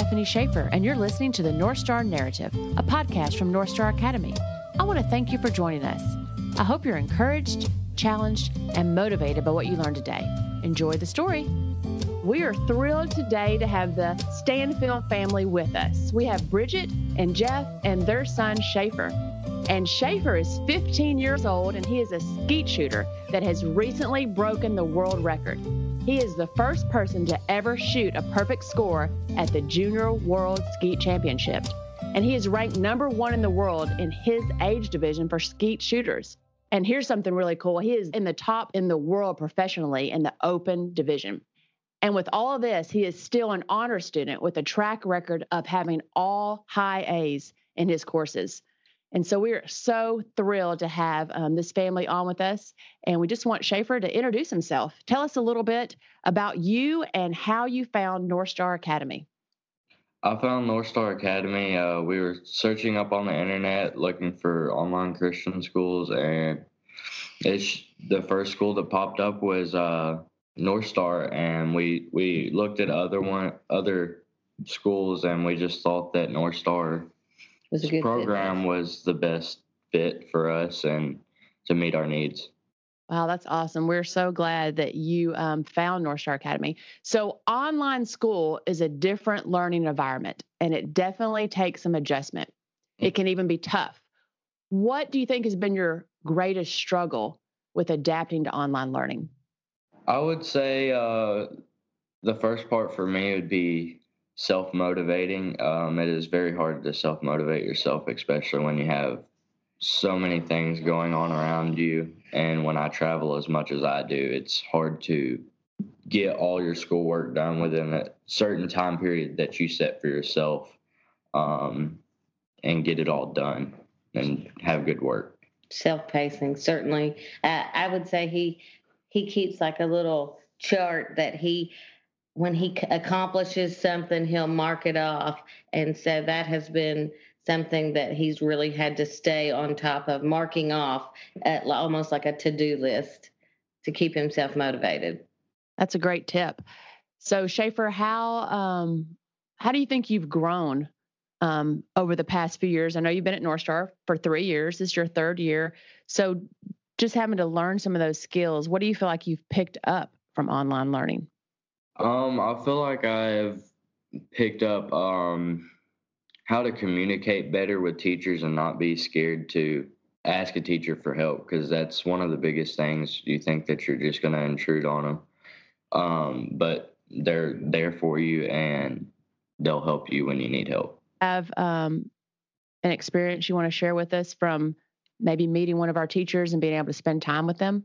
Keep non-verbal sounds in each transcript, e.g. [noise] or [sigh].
Stephanie Schaefer, and you're listening to the North Star Narrative, a podcast from North Star Academy. I want to thank you for joining us. I hope you're encouraged, challenged, and motivated by what you learned today. Enjoy the story. We are thrilled today to have the Stanfill family with us. We have Bridget and Jeff and their son Sheaffer. And Sheaffer is 15 years old and he is a skeet shooter that has recently broken the world record. He is the first person to ever shoot a perfect score at the Junior World Skeet Championship. And he is ranked number one in the world in his age division for skeet shooters. And here's something really cool he is in the top in the world professionally in the open division. And with all of this, he is still an honor student with a track record of having all high A's in his courses. And so we are so thrilled to have um, this family on with us. And we just want Sheaffer to introduce himself. Tell us a little bit about you and how you found North Star Academy. I found North Star Academy. Uh, we were searching up on the internet looking for online Christian schools, and it's the first school that popped up was uh, North Star, and we we looked at other one other schools, and we just thought that North Star was a good program was the best fit for us and to meet our needs. Wow, that's awesome. We're so glad that you um, found North Star Academy. So, online school is a different learning environment, and it definitely takes some adjustment. It can even be tough. What do you think has been your greatest struggle with adapting to online learning? I would say uh, the first part for me would be self motivating. Um, it is very hard to self motivate yourself, especially when you have so many things going on around you. And when I travel as much as I do, it's hard to get all your schoolwork done within a certain time period that you set for yourself um, and get it all done and have good work. Self pacing, certainly. Uh, I would say he he keeps like a little chart that he when he accomplishes something, he'll mark it off. And so that has been something that he's really had to stay on top of, marking off at almost like a to do list to keep himself motivated. That's a great tip. So Sheaffer, how um, how do you think you've grown um, over the past few years? I know you've been at North Star for three years. This is your third year. So just having to learn some of those skills, what do you feel like you've picked up from online learning? Um, I feel like I've picked up um, how to communicate better with teachers and not be scared to ask a teacher for help because that's one of the biggest things. You think that you're just going to intrude on them, um, but they're there for you and they'll help you when you need help. Have um, an experience you want to share with us from maybe meeting one of our teachers and being able to spend time with them?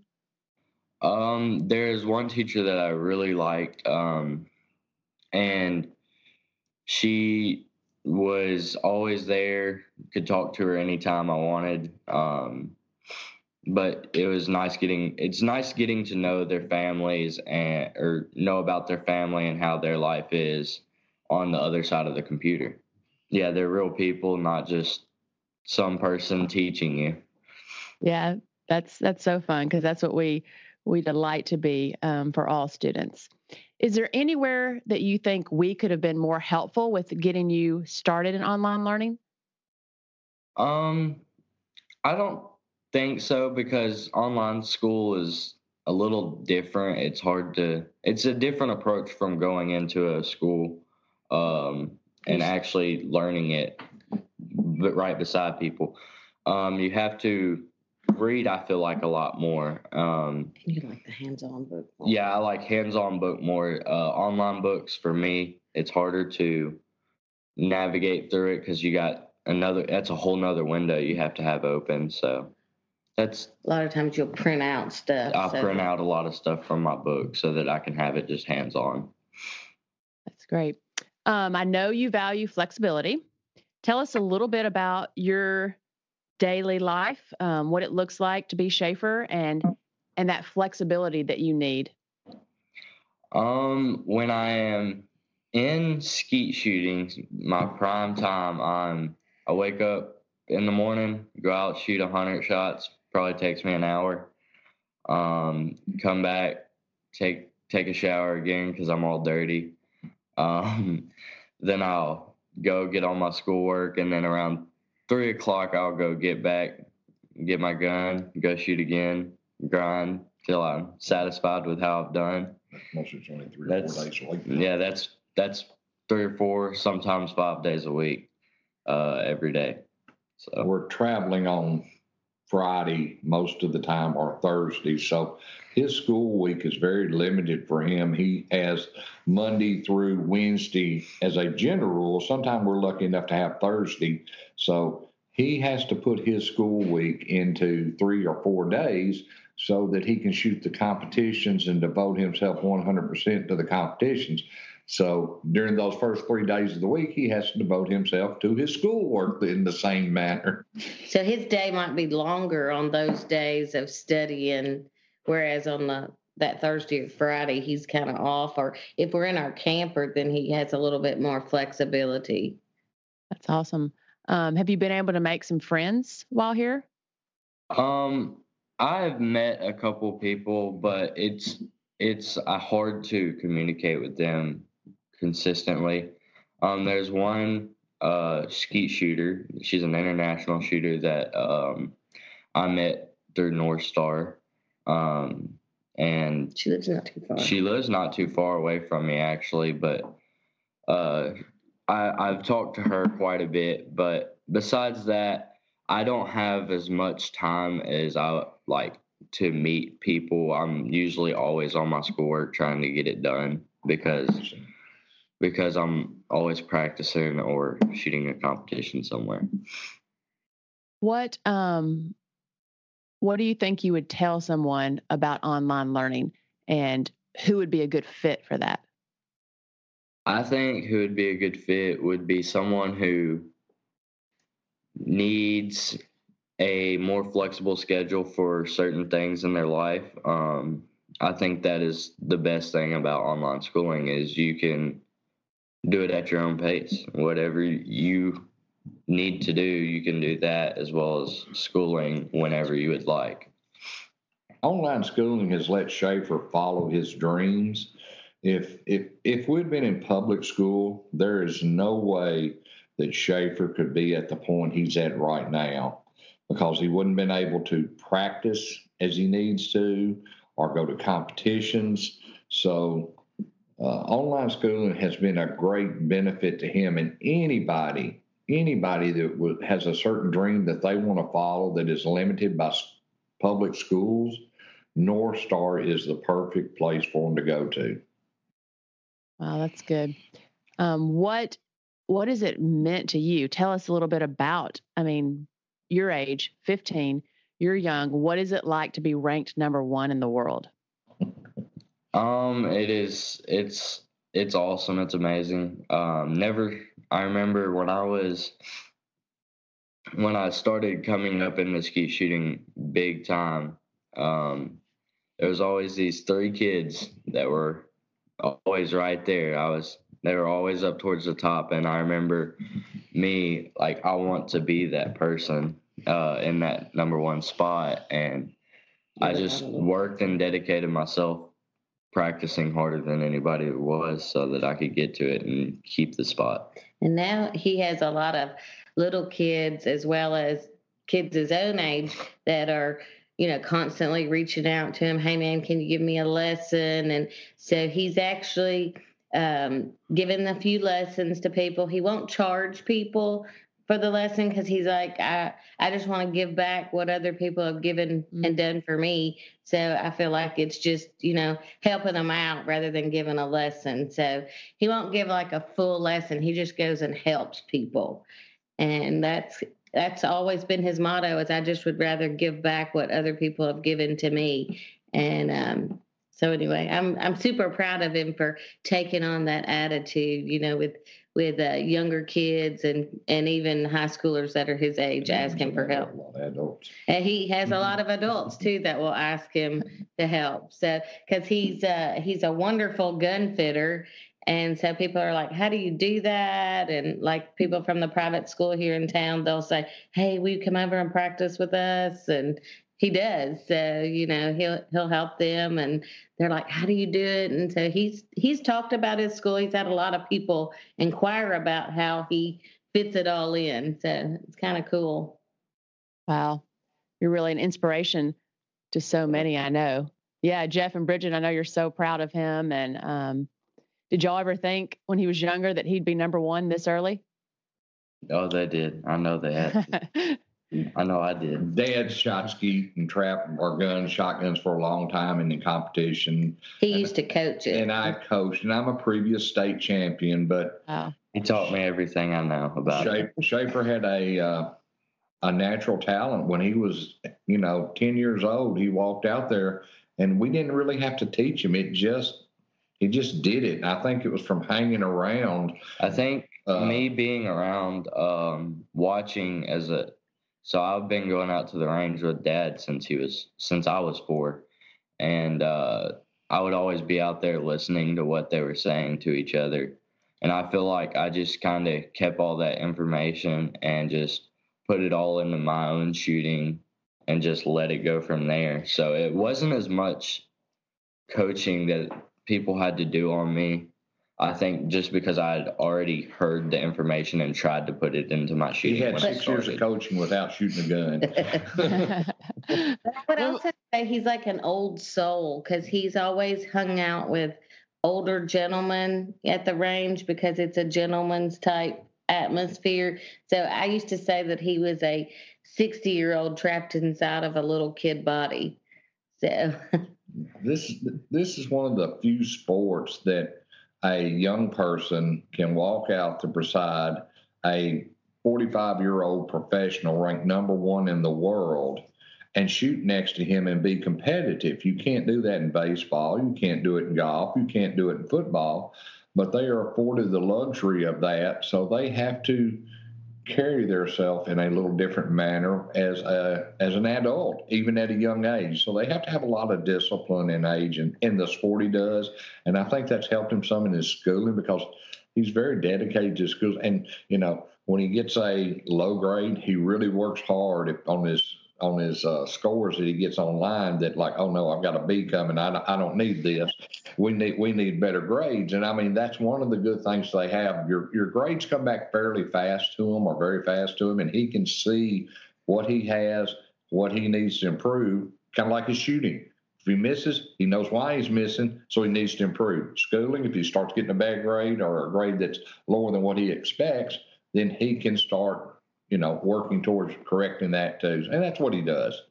Um, there's one teacher that I really liked, um, and she was always there. Could talk to her anytime I wanted. Um, but it was nice getting. It's nice getting to know their families and or know about their family and how their life is on the other side of the computer. Yeah, they're real people, not just some person teaching you. Yeah, that's that's so fun because that's what we we delight to be um, for all students. Is there anywhere that you think we could have been more helpful with getting you started in online learning? Um, I don't think so because online school is a little different. It's hard to, it's a different approach from going into a school um, and actually learning it but right beside people. Um, you have to read i feel like a lot more um you like the hands-on book more. yeah i like hands-on book more uh online books. For me it's harder to navigate through it because you got another that's a whole nother window you have to have open so that's a lot of times you'll print out stuff i so print out a lot of stuff from my book so that i can have it just hands-on. That's great. Um, i know you value flexibility. Tell us a little bit about your daily life, um, what it looks like to be Sheaffer, and and that flexibility that you need? Um, when I am in skeet shooting, my prime time, I'm I wake up in the morning, go out, shoot a hundred shots. Probably takes me an hour. Um, come back, take take a shower again because I'm all dirty. [laughs] Um, then I'll go get on my schoolwork, and then around three o'clock I'll go get back, get my gun, go shoot again, grind till I'm satisfied with how I've done. Mostly it's only three or four days a week. Yeah, that's that's three or four, sometimes five days a week, uh, every day. So We're traveling on Friday most of the time or Thursday. So his school week is very limited for him. He has Monday through Wednesday as a general rule. Sometimes we're lucky enough to have Thursday. So he has to put his school week into three or four days so that he can shoot the competitions and devote himself 100% to the competitions. So during those first three days of the week, he has to devote himself to his schoolwork in the same manner. So his day might be longer on those days of studying, whereas on the that Thursday or Friday he's kind of off. Or if we're in our camper, then he has a little bit more flexibility. That's awesome. Um, have you been able to make some friends while here? Um, I've met a couple people, but it's it's uh, hard to communicate with them consistently. Um, there's one uh, skeet shooter. She's an international shooter that um, I met through North Star, um, and She lives not too far. she lives not too far away from me actually, but uh, I, I've talked to her quite a bit. But besides that, I don't have as much time as I like to meet people. I'm usually always on my schoolwork trying to get it done because because I'm always practicing or shooting a competition somewhere. What um what do you think you would tell someone about online learning and who would be a good fit for that? I think who would be a good fit would be someone who needs a more flexible schedule for certain things in their life. Um, I think that is the best thing about online schooling is you can do it at your own pace. Whatever you need to do, you can do that as well as schooling whenever you would like. Online schooling has let Sheaffer follow his dreams. If if if we'd been in public school, there is no way that Sheaffer could be at the point he's at right now because he wouldn't been able to practice as he needs to or go to competitions. So uh, online schooling has been a great benefit to him and anybody anybody that has a certain dream that they want to follow that is limited by public schools north star is the perfect place for them to go to Wow, that's good. Um, what what has it meant to you? Tell us a little bit about. I mean, your age, fifteen. You're young. What is it like to be ranked number one in the world? Um, it is. It's it's awesome. It's amazing. Um, never. I remember when I was when I started coming up in skeet shooting big time. Um, there was always these three kids that were always right there. I was. They were always up towards the top, and I remember me like I want to be that person uh, in that number one spot, and I just worked and dedicated myself practicing harder than anybody was so that I could get to it and keep the spot. And now he has a lot of little kids as well as kids his own age that are, you know, constantly reaching out to him. Hey, man, can you give me a lesson? And so he's actually um, given a few lessons to people. He won't charge people for the lesson because he's like, I, I just want to give back what other people have given and done for me. So I feel like it's just, you know, helping them out rather than giving a lesson. So he won't give like a full lesson. He just goes and helps people. And that's that's always been his motto is I just would rather give back what other people have given to me. And um so anyway, I'm I'm super proud of him for taking on that attitude, you know, with with uh, younger kids and and even high schoolers that are his age asking for help. A lot of adults. And he has a lot of adults too that will ask him to help. So because he's uh he's a wonderful gun fitter. And so people are like, how do you do that? And like people from the private school here in town, they'll say, hey, will you come over and practice with us? And he does. So you know he'll he'll help them, and they're like, "How do you do it?" And so he's he's talked about his school. He's had a lot of people inquire about how he fits it all in. So it's kind of cool. Wow, you're really an inspiration to so many. I know. Yeah, Jeff and Bridget, I know you're so proud of him. And um, did y'all ever think when he was younger that he'd be number one this early? Oh, they did. I know they had. [laughs] I know I did. Dad shot skeet and trap or guns, shotguns for a long time in the competition. He and, used to coach it. And I coached, and I'm a previous state champion, but wow. he taught me everything I know about Sheaffer, it. Sheaffer had a uh, a natural talent when he was, you know, 10 years old. He walked out there, and we didn't really have to teach him. It just he just did it. I think it was from hanging around. I think uh, me being around, um, watching as a so I've been going out to the range with dad since he was since I was four, and uh, I would always be out there listening to what they were saying to each other, and I feel like I just kind of kept all that information and just put it all into my own shooting and just let it go from there. So it wasn't as much coaching that people had to do on me I think just because I had already heard the information and tried to put it into my shooting. He had six years of coaching without shooting a gun. [laughs] [laughs] but I also say he's like an old soul because he's always hung out with older gentlemen at the range because it's a gentleman's type atmosphere. So I used to say that he was a 60 year old trapped inside of a little kid body. So [laughs] this this is one of the few sports that a young person can walk out to preside a 45 year old professional ranked number one in the world and shoot next to him and be competitive. You can't do that in baseball. You can't do it in golf. You can't do it in football. But they are afforded the luxury of that. So they have to carry themselves in a little different manner as a as an adult, even at a young age. So they have to have a lot of discipline in age, and in the sport he does, and I think that's helped him some in his schooling because he's very dedicated to schools. And you know, when he gets a low grade, he really works hard on his on his uh, scores that he gets online that like oh no i've got a b coming. I, I don't need this. We need we need better grades. And i mean that's one of the good things they have. Your your grades come back fairly fast to him or very fast to him and he can see what he has what he needs to improve kind of like his shooting. If he misses he knows why he's missing so he needs to improve. Schooling if he starts getting a bad grade or a grade that's lower than what he expects then he can start you know, working towards correcting that too. And that's what he does.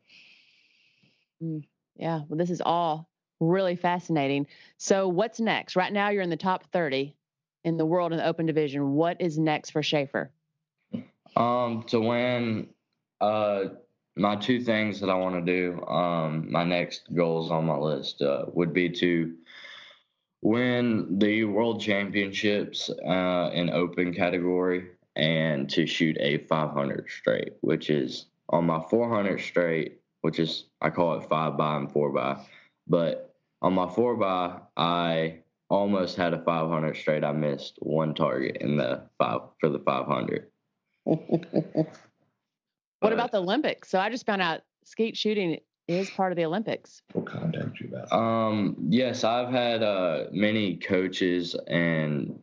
Mm, yeah. Well, this is all really fascinating. So, what's next? Right now, you're in the top 30 in the world in the open division. What is next for Sheaffer? Um, to win, uh, my two things that I want to do, um, my next goals on my list uh, would be to win the world championships uh, in open category and to shoot a 500 straight, which is on my 400 straight, which is I call it five by and four by, but on my four by I almost had a 500 straight. I missed one target in the five for the 500. [laughs] what about the Olympics? So I just found out skeet shooting is part of the Olympics. We'll contact you about. Um, yes, I've had uh, many coaches and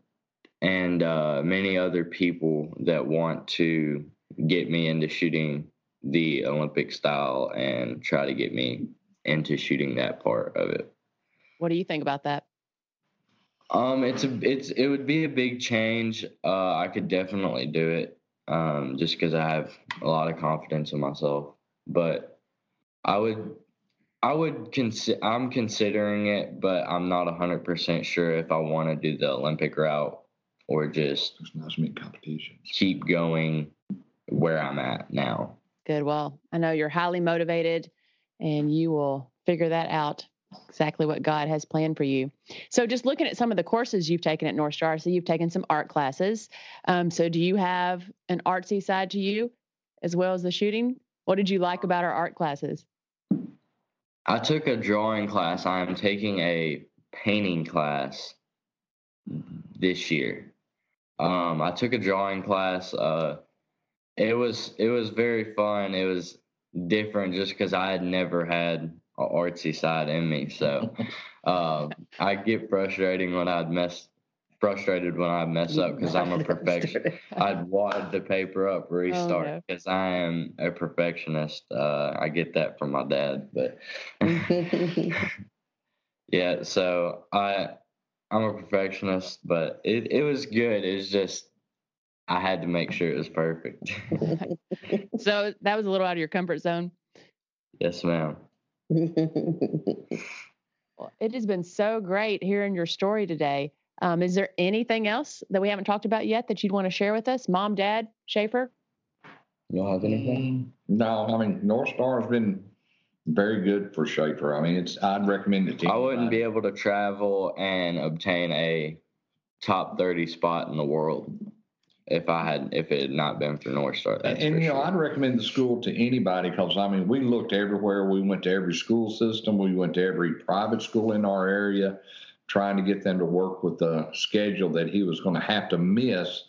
and uh, many other people that want to get me into shooting the Olympic style and try to get me into shooting that part of it. What do you think about that? Um, it's a it's it would be a big change. Uh, I could definitely do it. Um, just because I have a lot of confidence in myself, but I would I would consider I'm considering it, but I'm not hundred percent sure if I want to do the Olympic route or just competitions. keep going where I'm at now. Good. Well, I know you're highly motivated and you will figure that out exactly what God has planned for you. So, just looking at some of the courses you've taken at North Star, so you've taken some art classes. Um, so, do you have an artsy side to you as well as the shooting? What did you like about our art classes? I took a drawing class. I'm taking a painting class this year. Um, I took a drawing class. Uh, it was it was very fun. It was different just because I had never had an artsy side in me. So uh, [laughs] I get frustrating when I'd mess frustrated when I mess up because I'm a [laughs] perfectionist. I'd wad the paper up, restart because [laughs] oh, no. I am a perfectionist. Uh, I get that from my dad, but yeah. So I I'm a perfectionist, but it it was good. It's just I had to make sure it was perfect. [laughs] [laughs] so that was a little out of your comfort zone. Yes, ma'am. [laughs] well, it has been so great hearing your story today. Um, is there anything else that we haven't talked about yet that you'd want to share with us, Mom, Dad, Sheaffer? You don't have anything? No, I mean North Star has been very good for Sheaffer. I mean, it's I'd recommend it to. I wouldn't be able to travel and obtain a top thirty spot in the world if I had if it had not been for North Star. and you know, I'd recommend the school to anybody because I mean, we looked everywhere. We went to every school system. We went to every private school in our area trying to get them to work with the schedule that he was going to have to miss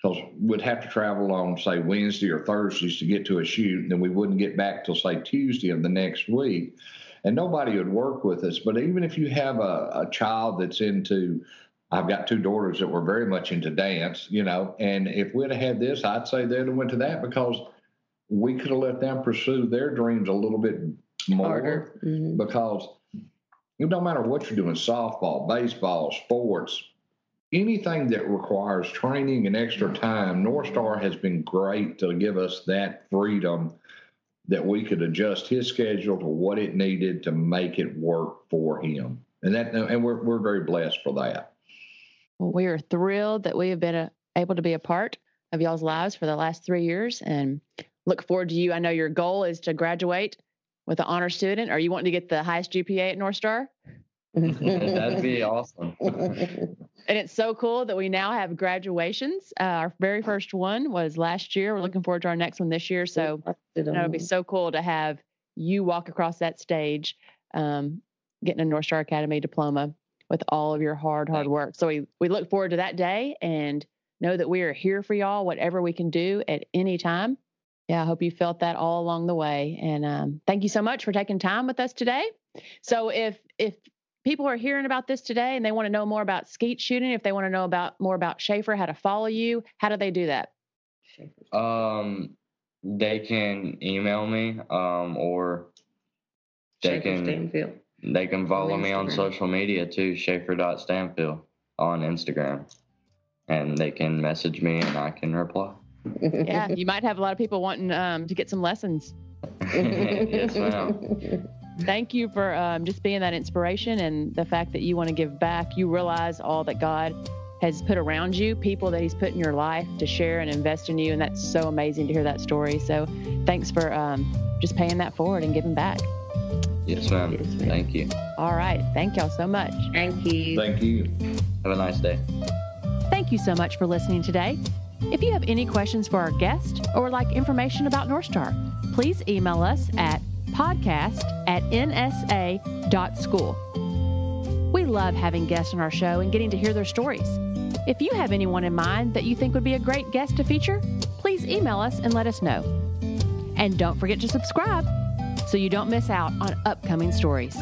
because we'd have to travel on, say, Wednesday or Thursdays to get to a shoot, and then we wouldn't get back till, say, Tuesday of the next week. And nobody would work with us. But even if you have a, a child that's into, I've got two daughters that were very much into dance, you know, and if we'd have had this, I'd say they'd have went to that because we could have let them pursue their dreams a little bit more mm-hmm. because it don't matter what you're doing softball, baseball, sports, anything that requires training and extra time. North Star has been great to give us that freedom that we could adjust his schedule to what it needed to make it work for him. And that, and we're, we're very blessed for that. Well, we are thrilled that we have been a, uh, able to be a part of y'all's lives for the last three years and look forward to you. I know your goal is to graduate with an honor student? Are you wanting to get the highest GPA at North Star? [laughs] That'd be awesome. and it's so cool that we now have graduations. Uh, our very first one was last year. We're looking forward to our next one this year. So it would be so cool to have you walk across that stage, um, getting a North Star Academy diploma with all of your hard, hard work. So we, we look forward to that day and know that we are here for y'all, whatever we can do at any time. Yeah, I hope you felt that all along the way. And um, thank you so much for taking time with us today. So if if people are hearing about this today and they want to know more about skeet shooting, if they want to know about more about Sheaffer, how to follow you, how do they do that? Um, they can email me, um, or they Sheaffer can Stanfill. they can follow on me on social media too, Sheaffer.stanfield on Instagram, and they can message me and I can reply yeah, [laughs] you might have a lot of people wanting um, to get some lessons. [laughs] yes, ma'am. [laughs] Thank you for um, just being that inspiration and the fact that you want to give back. You realize all that God has put around you, people that He's put in your life to share and invest in you. And that's so amazing to hear that story. So thanks for um, just paying that forward and giving back. Yes ma'am. yes, ma'am. Thank you. All right. Thank y'all so much. Thank you. Thank you. Have a nice day. Thank you so much for listening today. If you have any questions for our guest or would like information about North Star, please email us at podcast at nsa.school. We love having guests on our show and getting to hear their stories. If you have anyone in mind that you think would be a great guest to feature, please email us and let us know. And don't forget to subscribe so you don't miss out on upcoming stories.